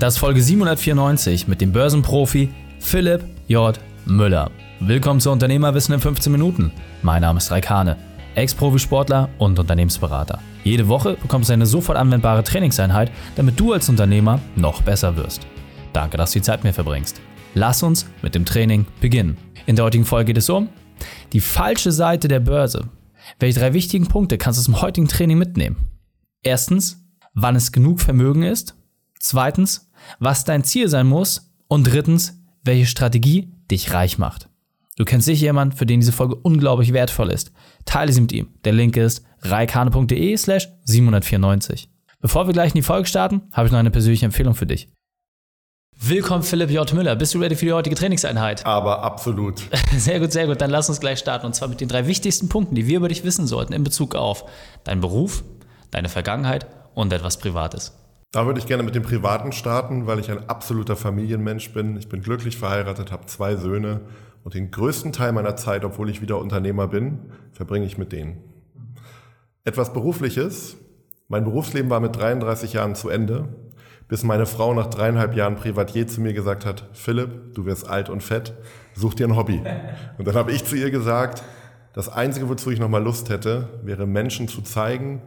Das ist Folge 794 mit dem Börsenprofi Philipp J. Müller. Willkommen zu Unternehmerwissen in 15 Minuten. Mein Name ist Raikane, Ex-Profisportler und Unternehmensberater. Jede Woche bekommst du eine sofort anwendbare Trainingseinheit, damit du als Unternehmer noch besser wirst. Danke, dass du die Zeit mir verbringst. Lass uns mit dem Training beginnen. In der heutigen Folge geht es um die falsche Seite der Börse. Welche drei wichtigen Punkte kannst du dem heutigen Training mitnehmen? Erstens, wann es genug Vermögen ist. Zweitens, was dein Ziel sein muss. Und drittens, welche Strategie dich reich macht. Du kennst sicher jemanden, für den diese Folge unglaublich wertvoll ist. Teile sie mit ihm. Der Link ist reikane.de slash 794. Bevor wir gleich in die Folge starten, habe ich noch eine persönliche Empfehlung für dich. Willkommen Philipp J. Müller. Bist du ready für die heutige Trainingseinheit? Aber absolut. Sehr gut, sehr gut. Dann lass uns gleich starten. Und zwar mit den drei wichtigsten Punkten, die wir über dich wissen sollten in Bezug auf deinen Beruf, deine Vergangenheit und etwas Privates. Da würde ich gerne mit dem Privaten starten, weil ich ein absoluter Familienmensch bin. Ich bin glücklich verheiratet, habe zwei Söhne und den größten Teil meiner Zeit, obwohl ich wieder Unternehmer bin, verbringe ich mit denen. Etwas Berufliches. Mein Berufsleben war mit 33 Jahren zu Ende, bis meine Frau nach dreieinhalb Jahren Privatier zu mir gesagt hat, Philipp, du wirst alt und fett, such dir ein Hobby. Und dann habe ich zu ihr gesagt, das Einzige, wozu ich nochmal Lust hätte, wäre Menschen zu zeigen,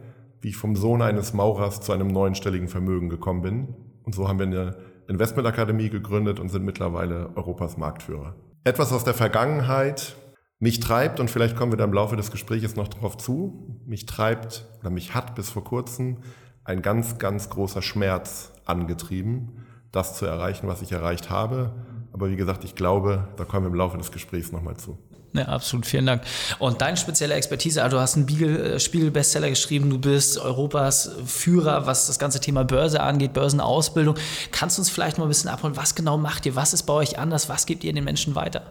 wie ich vom Sohn eines Maurers zu einem neunstelligen Vermögen gekommen bin. Und so haben wir eine Investmentakademie gegründet und sind mittlerweile Europas Marktführer. Etwas aus der Vergangenheit mich treibt, und vielleicht kommen wir da im Laufe des Gesprächs noch darauf zu, mich treibt oder mich hat bis vor kurzem ein ganz, ganz großer Schmerz angetrieben, das zu erreichen, was ich erreicht habe. Aber wie gesagt, ich glaube, da kommen wir im Laufe des Gesprächs nochmal zu. Ja, absolut, vielen Dank. Und deine spezielle Expertise, also du hast einen äh, Spiegel-Bestseller geschrieben, du bist Europas Führer, was das ganze Thema Börse angeht, Börsenausbildung. Kannst du uns vielleicht mal ein bisschen abholen, was genau macht ihr, was ist bei euch anders, was gebt ihr den Menschen weiter?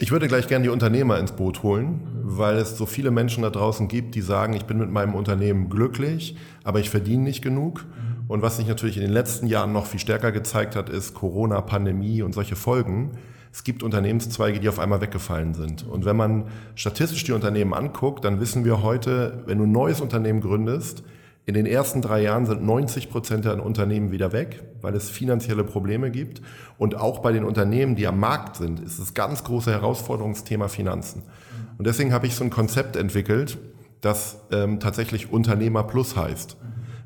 Ich würde gleich gerne die Unternehmer ins Boot holen, weil es so viele Menschen da draußen gibt, die sagen, ich bin mit meinem Unternehmen glücklich, aber ich verdiene nicht genug. Und was sich natürlich in den letzten Jahren noch viel stärker gezeigt hat, ist Corona, Pandemie und solche Folgen es gibt Unternehmenszweige, die auf einmal weggefallen sind. Und wenn man statistisch die Unternehmen anguckt, dann wissen wir heute, wenn du ein neues Unternehmen gründest, in den ersten drei Jahren sind 90 Prozent der Unternehmen wieder weg, weil es finanzielle Probleme gibt. Und auch bei den Unternehmen, die am Markt sind, ist das ganz große Herausforderungsthema Finanzen. Und deswegen habe ich so ein Konzept entwickelt, das ähm, tatsächlich Unternehmer Plus heißt.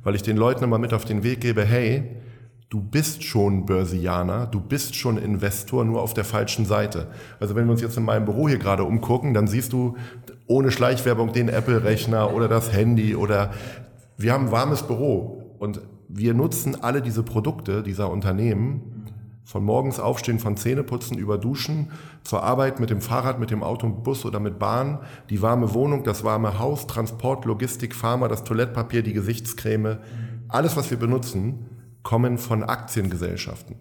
Weil ich den Leuten immer mit auf den Weg gebe, hey, du bist schon Börsianer, du bist schon Investor, nur auf der falschen Seite. Also wenn wir uns jetzt in meinem Büro hier gerade umgucken, dann siehst du ohne Schleichwerbung den Apple-Rechner oder das Handy oder wir haben ein warmes Büro und wir nutzen alle diese Produkte dieser Unternehmen von morgens aufstehen, von Zähneputzen über Duschen, zur Arbeit mit dem Fahrrad, mit dem Auto, Bus oder mit Bahn, die warme Wohnung, das warme Haus, Transport, Logistik, Pharma, das Toilettpapier, die Gesichtscreme, alles, was wir benutzen, kommen von Aktiengesellschaften.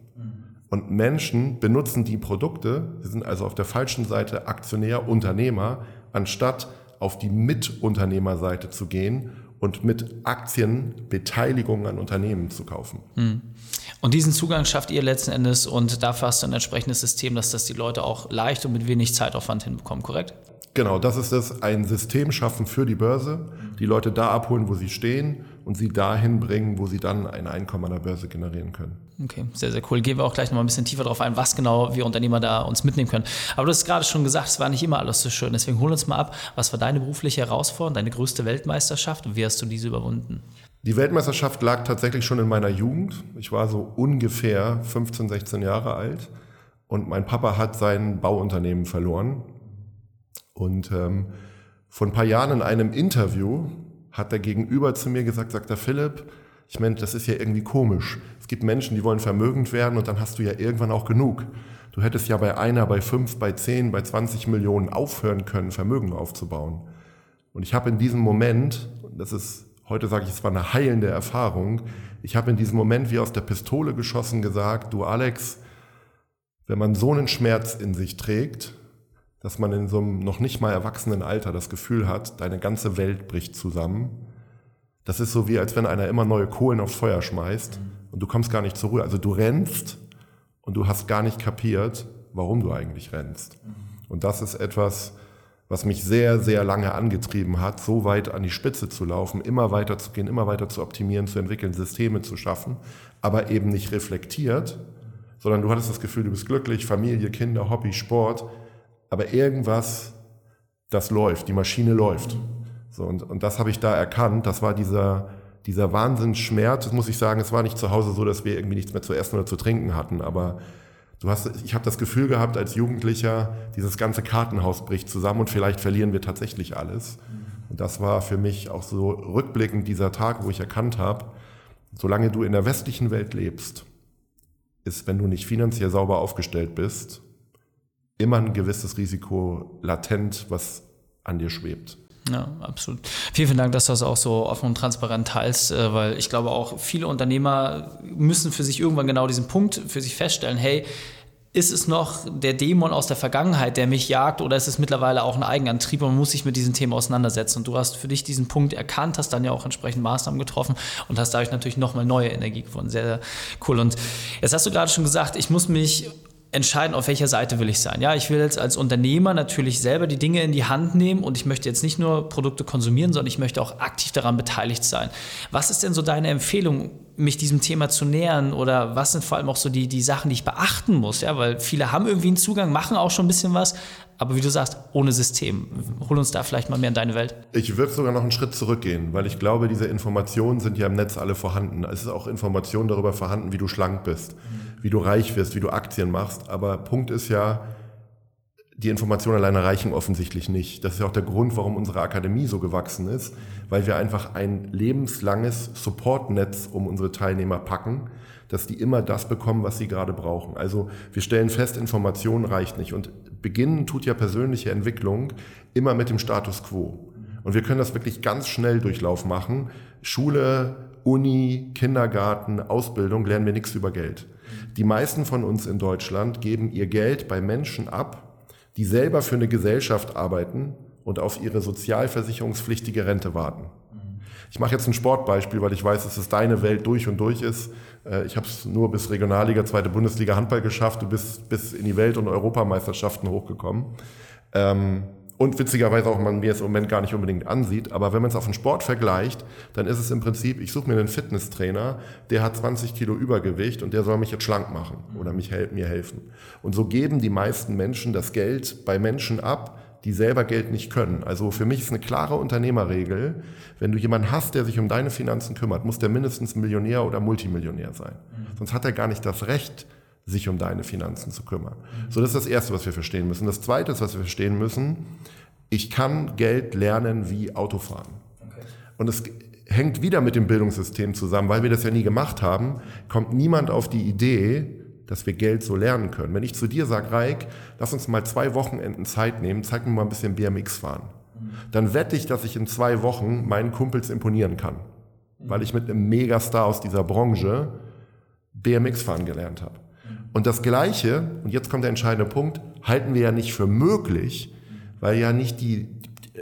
Und Menschen benutzen die Produkte, sie sind also auf der falschen Seite Aktionär, Unternehmer, anstatt auf die Mitunternehmerseite zu gehen und mit Aktien Beteiligungen an Unternehmen zu kaufen. Hm. Und diesen Zugang schafft ihr letzten Endes und dafür hast du ein entsprechendes System, dass das die Leute auch leicht und mit wenig Zeitaufwand hinbekommen, korrekt? Genau, das ist es, ein System schaffen für die Börse, die Leute da abholen, wo sie stehen und sie dahin bringen, wo sie dann ein Einkommen an der Börse generieren können. Okay, sehr, sehr cool. Gehen wir auch gleich noch mal ein bisschen tiefer darauf ein, was genau wir Unternehmer da uns mitnehmen können. Aber du hast gerade schon gesagt, es war nicht immer alles so schön. Deswegen hol uns mal ab, was war deine berufliche Herausforderung, deine größte Weltmeisterschaft und wie hast du diese überwunden? Die Weltmeisterschaft lag tatsächlich schon in meiner Jugend. Ich war so ungefähr 15, 16 Jahre alt und mein Papa hat sein Bauunternehmen verloren und ähm, vor ein paar Jahren in einem Interview hat der Gegenüber zu mir gesagt, sagt der Philipp, ich meine, das ist ja irgendwie komisch. Es gibt Menschen, die wollen vermögend werden und dann hast du ja irgendwann auch genug. Du hättest ja bei einer, bei fünf, bei zehn, bei 20 Millionen aufhören können, Vermögen aufzubauen. Und ich habe in diesem Moment, das ist, heute sage ich, es war eine heilende Erfahrung, ich habe in diesem Moment wie aus der Pistole geschossen gesagt, du Alex, wenn man so einen Schmerz in sich trägt, dass man in so einem noch nicht mal erwachsenen Alter das Gefühl hat, deine ganze Welt bricht zusammen. Das ist so wie, als wenn einer immer neue Kohlen aufs Feuer schmeißt und du kommst gar nicht zur Ruhe. Also du rennst und du hast gar nicht kapiert, warum du eigentlich rennst. Und das ist etwas, was mich sehr, sehr lange angetrieben hat, so weit an die Spitze zu laufen, immer weiter zu gehen, immer weiter zu optimieren, zu entwickeln, Systeme zu schaffen, aber eben nicht reflektiert, sondern du hattest das Gefühl, du bist glücklich, Familie, Kinder, Hobby, Sport, aber irgendwas, das läuft, die Maschine läuft. So, und, und das habe ich da erkannt, das war dieser, dieser Wahnsinnsschmerz, das muss ich sagen, es war nicht zu Hause so, dass wir irgendwie nichts mehr zu essen oder zu trinken hatten, aber Du hast, ich habe das Gefühl gehabt als Jugendlicher, dieses ganze Kartenhaus bricht zusammen und vielleicht verlieren wir tatsächlich alles. Und das war für mich auch so rückblickend dieser Tag, wo ich erkannt habe, solange du in der westlichen Welt lebst, ist, wenn du nicht finanziell sauber aufgestellt bist, immer ein gewisses Risiko latent, was an dir schwebt. Ja, absolut. Vielen, vielen Dank, dass du das auch so offen und transparent teilst, äh, weil ich glaube auch viele Unternehmer müssen für sich irgendwann genau diesen Punkt für sich feststellen, hey, ist es noch der Dämon aus der Vergangenheit, der mich jagt, oder ist es mittlerweile auch ein Eigenantrieb und man muss sich mit diesen Themen auseinandersetzen? Und du hast für dich diesen Punkt erkannt, hast dann ja auch entsprechend Maßnahmen getroffen und hast dadurch natürlich nochmal neue Energie gewonnen. Sehr, sehr cool. Und jetzt hast du gerade schon gesagt, ich muss mich entscheiden, auf welcher Seite will ich sein. Ja, ich will jetzt als Unternehmer natürlich selber die Dinge in die Hand nehmen und ich möchte jetzt nicht nur Produkte konsumieren, sondern ich möchte auch aktiv daran beteiligt sein. Was ist denn so deine Empfehlung, mich diesem Thema zu nähern oder was sind vor allem auch so die, die Sachen, die ich beachten muss? Ja, weil viele haben irgendwie einen Zugang, machen auch schon ein bisschen was, aber wie du sagst, ohne System. Hol uns da vielleicht mal mehr in deine Welt. Ich würde sogar noch einen Schritt zurückgehen, weil ich glaube, diese Informationen sind ja im Netz alle vorhanden. Es ist auch Information darüber vorhanden, wie du schlank bist, wie du reich wirst, wie du Aktien machst. Aber Punkt ist ja, die Informationen alleine reichen offensichtlich nicht. Das ist ja auch der Grund, warum unsere Akademie so gewachsen ist, weil wir einfach ein lebenslanges Supportnetz um unsere Teilnehmer packen, dass die immer das bekommen, was sie gerade brauchen. Also wir stellen fest, Information reicht nicht. Und beginnen tut ja persönliche Entwicklung immer mit dem Status quo. Und wir können das wirklich ganz schnell Durchlauf machen. Schule, Uni, Kindergarten, Ausbildung lernen wir nichts über Geld. Die meisten von uns in Deutschland geben ihr Geld bei Menschen ab, die selber für eine Gesellschaft arbeiten und auf ihre sozialversicherungspflichtige Rente warten. Ich mache jetzt ein Sportbeispiel, weil ich weiß, dass es deine Welt durch und durch ist. Äh, ich habe es nur bis Regionalliga, zweite Bundesliga Handball geschafft. Du bist bis in die Welt- und Europameisterschaften hochgekommen. Ähm, und witzigerweise auch man mir es im Moment gar nicht unbedingt ansieht, aber wenn man es auf den Sport vergleicht, dann ist es im Prinzip, ich suche mir einen Fitnesstrainer, der hat 20 Kilo Übergewicht und der soll mich jetzt schlank machen oder mich, mir helfen. Und so geben die meisten Menschen das Geld bei Menschen ab, die selber Geld nicht können. Also für mich ist eine klare Unternehmerregel, wenn du jemanden hast, der sich um deine Finanzen kümmert, muss der mindestens Millionär oder Multimillionär sein. Sonst hat er gar nicht das Recht, sich um deine Finanzen zu kümmern. Mhm. So, das ist das Erste, was wir verstehen müssen. Das Zweite ist, was wir verstehen müssen, ich kann Geld lernen wie Autofahren. Okay. Und es hängt wieder mit dem Bildungssystem zusammen, weil wir das ja nie gemacht haben, kommt niemand auf die Idee, dass wir Geld so lernen können. Wenn ich zu dir sage, Reik, lass uns mal zwei Wochenenden Zeit nehmen, zeig mir mal ein bisschen BMX fahren. Dann wette ich, dass ich in zwei Wochen meinen Kumpels imponieren kann. Weil ich mit einem Megastar aus dieser Branche BMX fahren gelernt habe. Und das Gleiche, und jetzt kommt der entscheidende Punkt, halten wir ja nicht für möglich, weil ja nicht die,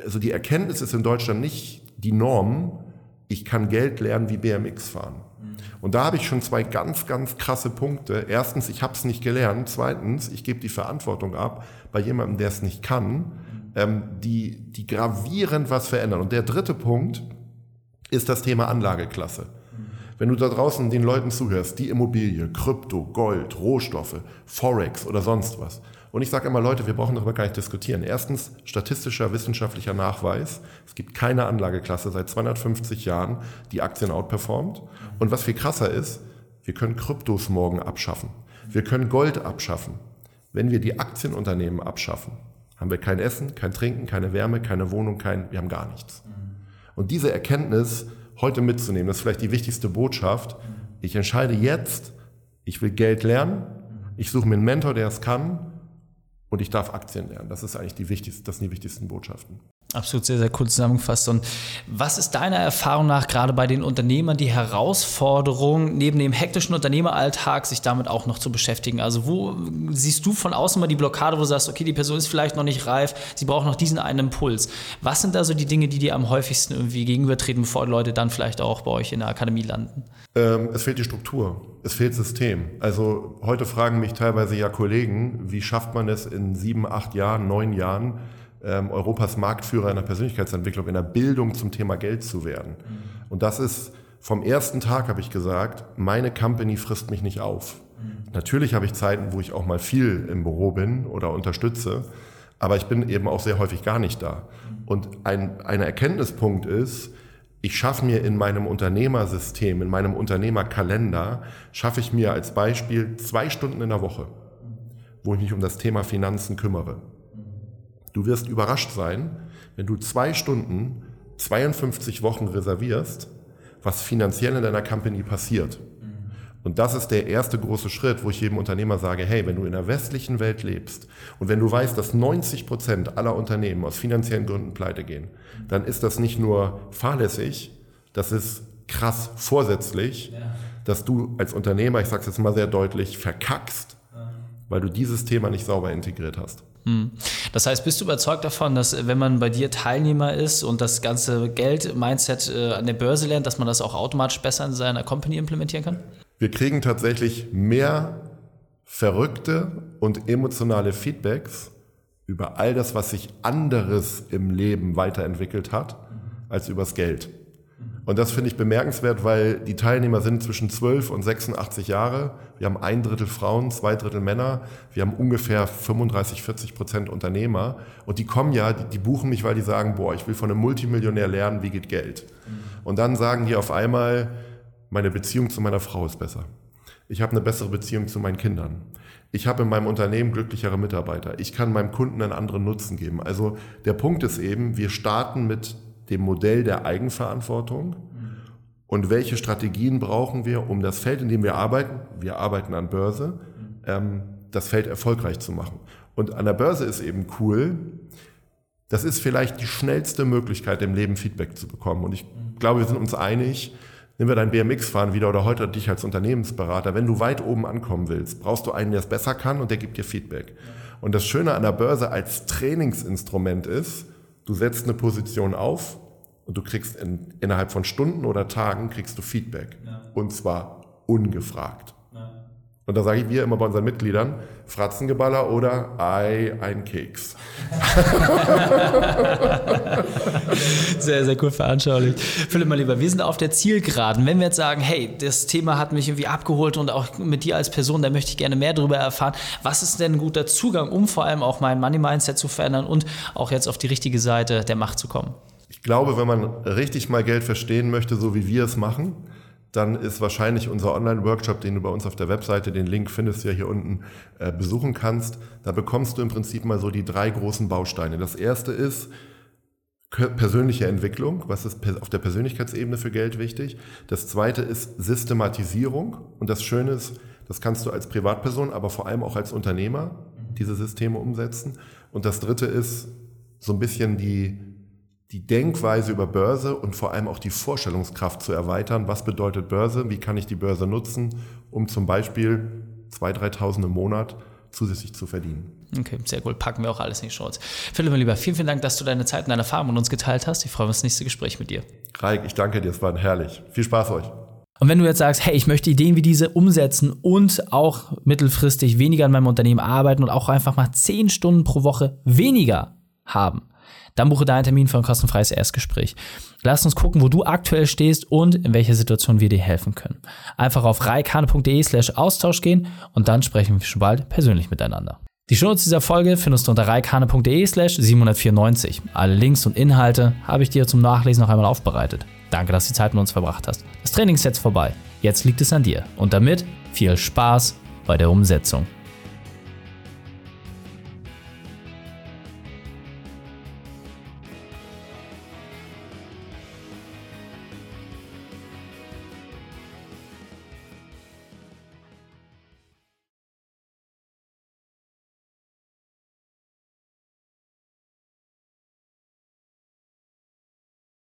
also die Erkenntnis ist in Deutschland nicht die Norm, ich kann Geld lernen wie BMX fahren. Und da habe ich schon zwei ganz, ganz krasse Punkte. Erstens, ich habe es nicht gelernt. Zweitens, ich gebe die Verantwortung ab bei jemandem, der es nicht kann, ähm, die, die gravierend was verändern. Und der dritte Punkt ist das Thema Anlageklasse. Wenn du da draußen den Leuten zuhörst, die Immobilie, Krypto, Gold, Rohstoffe, Forex oder sonst was, und ich sage immer, Leute, wir brauchen darüber gar nicht diskutieren. Erstens, statistischer, wissenschaftlicher Nachweis. Es gibt keine Anlageklasse seit 250 Jahren, die Aktien outperformt. Und was viel krasser ist, wir können Kryptos morgen abschaffen. Wir können Gold abschaffen. Wenn wir die Aktienunternehmen abschaffen, haben wir kein Essen, kein Trinken, keine Wärme, keine Wohnung, kein, wir haben gar nichts. Und diese Erkenntnis heute mitzunehmen, das ist vielleicht die wichtigste Botschaft. Ich entscheide jetzt, ich will Geld lernen, ich suche mir einen Mentor, der es kann und ich darf Aktien lernen. Das ist eigentlich die wichtigsten, das sind die wichtigsten Botschaften. Absolut sehr, sehr cool zusammengefasst. Und was ist deiner Erfahrung nach gerade bei den Unternehmern die Herausforderung, neben dem hektischen Unternehmeralltag sich damit auch noch zu beschäftigen? Also wo siehst du von außen mal die Blockade, wo du sagst, okay, die Person ist vielleicht noch nicht reif, sie braucht noch diesen einen Impuls. Was sind da so die Dinge, die dir am häufigsten irgendwie gegenübertreten, bevor Leute dann vielleicht auch bei euch in der Akademie landen? Ähm, es fehlt die Struktur, es fehlt System. Also heute fragen mich teilweise ja Kollegen, wie schafft man es in sieben, acht Jahren, neun Jahren, ähm, Europas Marktführer in der Persönlichkeitsentwicklung, in der Bildung zum Thema Geld zu werden. Und das ist vom ersten Tag, habe ich gesagt, meine Company frisst mich nicht auf. Natürlich habe ich Zeiten, wo ich auch mal viel im Büro bin oder unterstütze, aber ich bin eben auch sehr häufig gar nicht da. Und ein, ein Erkenntnispunkt ist, ich schaffe mir in meinem Unternehmersystem, in meinem Unternehmerkalender, schaffe ich mir als Beispiel zwei Stunden in der Woche, wo ich mich um das Thema Finanzen kümmere. Du wirst überrascht sein, wenn du zwei Stunden, 52 Wochen reservierst, was finanziell in deiner Company passiert. Und das ist der erste große Schritt, wo ich jedem Unternehmer sage, hey, wenn du in der westlichen Welt lebst und wenn du weißt, dass 90 Prozent aller Unternehmen aus finanziellen Gründen pleite gehen, dann ist das nicht nur fahrlässig, das ist krass vorsätzlich, ja. dass du als Unternehmer, ich sage es jetzt mal sehr deutlich, verkackst. Weil du dieses Thema nicht sauber integriert hast. Hm. Das heißt, bist du überzeugt davon, dass wenn man bei dir Teilnehmer ist und das ganze Geld-Mindset äh, an der Börse lernt, dass man das auch automatisch besser in seiner Company implementieren kann? Wir kriegen tatsächlich mehr verrückte und emotionale Feedbacks über all das, was sich anderes im Leben weiterentwickelt hat, als übers Geld. Und das finde ich bemerkenswert, weil die Teilnehmer sind zwischen 12 und 86 Jahre. Wir haben ein Drittel Frauen, zwei Drittel Männer. Wir haben ungefähr 35, 40 Prozent Unternehmer. Und die kommen ja, die, die buchen mich, weil die sagen, boah, ich will von einem Multimillionär lernen, wie geht Geld. Und dann sagen die auf einmal, meine Beziehung zu meiner Frau ist besser. Ich habe eine bessere Beziehung zu meinen Kindern. Ich habe in meinem Unternehmen glücklichere Mitarbeiter. Ich kann meinem Kunden einen anderen Nutzen geben. Also der Punkt ist eben, wir starten mit dem Modell der Eigenverantwortung. Und welche Strategien brauchen wir, um das Feld, in dem wir arbeiten, wir arbeiten an Börse, ähm, das Feld erfolgreich zu machen. Und an der Börse ist eben cool, das ist vielleicht die schnellste Möglichkeit, im Leben Feedback zu bekommen. Und ich glaube, wir sind uns einig, Nehmen wir dein BMX-Fahren wieder oder heute dich als Unternehmensberater. Wenn du weit oben ankommen willst, brauchst du einen, der es besser kann und der gibt dir Feedback. Und das Schöne an der Börse als Trainingsinstrument ist, du setzt eine Position auf und du kriegst in, innerhalb von Stunden oder Tagen kriegst du Feedback. Ja. Und zwar ungefragt. Und da sage ich mir immer bei unseren Mitgliedern, Fratzengeballer oder Ei, ein Keks. sehr, sehr cool veranschaulicht. Philipp, mal lieber, wir sind auf der Zielgeraden. Wenn wir jetzt sagen, hey, das Thema hat mich irgendwie abgeholt und auch mit dir als Person, da möchte ich gerne mehr darüber erfahren. Was ist denn ein guter Zugang, um vor allem auch mein Money-Mindset zu verändern und auch jetzt auf die richtige Seite der Macht zu kommen? Ich glaube, wenn man richtig mal Geld verstehen möchte, so wie wir es machen, dann ist wahrscheinlich unser Online-Workshop, den du bei uns auf der Webseite, den Link findest du ja hier unten, äh, besuchen kannst. Da bekommst du im Prinzip mal so die drei großen Bausteine. Das erste ist persönliche Entwicklung. Was ist auf der Persönlichkeitsebene für Geld wichtig? Das zweite ist Systematisierung. Und das Schöne ist, das kannst du als Privatperson, aber vor allem auch als Unternehmer diese Systeme umsetzen. Und das dritte ist so ein bisschen die die Denkweise über Börse und vor allem auch die Vorstellungskraft zu erweitern. Was bedeutet Börse? Wie kann ich die Börse nutzen, um zum Beispiel 2.000, 3.000 im Monat zusätzlich zu verdienen? Okay, sehr cool. Packen wir auch alles in die Shorts. Philipp, mein Lieber, vielen, vielen Dank, dass du deine Zeit und deine Erfahrungen mit uns geteilt hast. Ich freue mich auf das nächste Gespräch mit dir. Reik, ich danke dir. Es war herrlich. Viel Spaß euch. Und wenn du jetzt sagst, hey, ich möchte Ideen wie diese umsetzen und auch mittelfristig weniger an meinem Unternehmen arbeiten und auch einfach mal 10 Stunden pro Woche weniger haben, dann buche deinen Termin für ein kostenfreies Erstgespräch. Lass uns gucken, wo du aktuell stehst und in welcher Situation wir dir helfen können. Einfach auf reikane.de slash Austausch gehen und dann sprechen wir schon bald persönlich miteinander. Die Shownotes dieser Folge findest du unter reikane.de slash 794. Alle Links und Inhalte habe ich dir zum Nachlesen noch einmal aufbereitet. Danke, dass du die Zeit mit uns verbracht hast. Das Training ist jetzt vorbei. Jetzt liegt es an dir. Und damit viel Spaß bei der Umsetzung.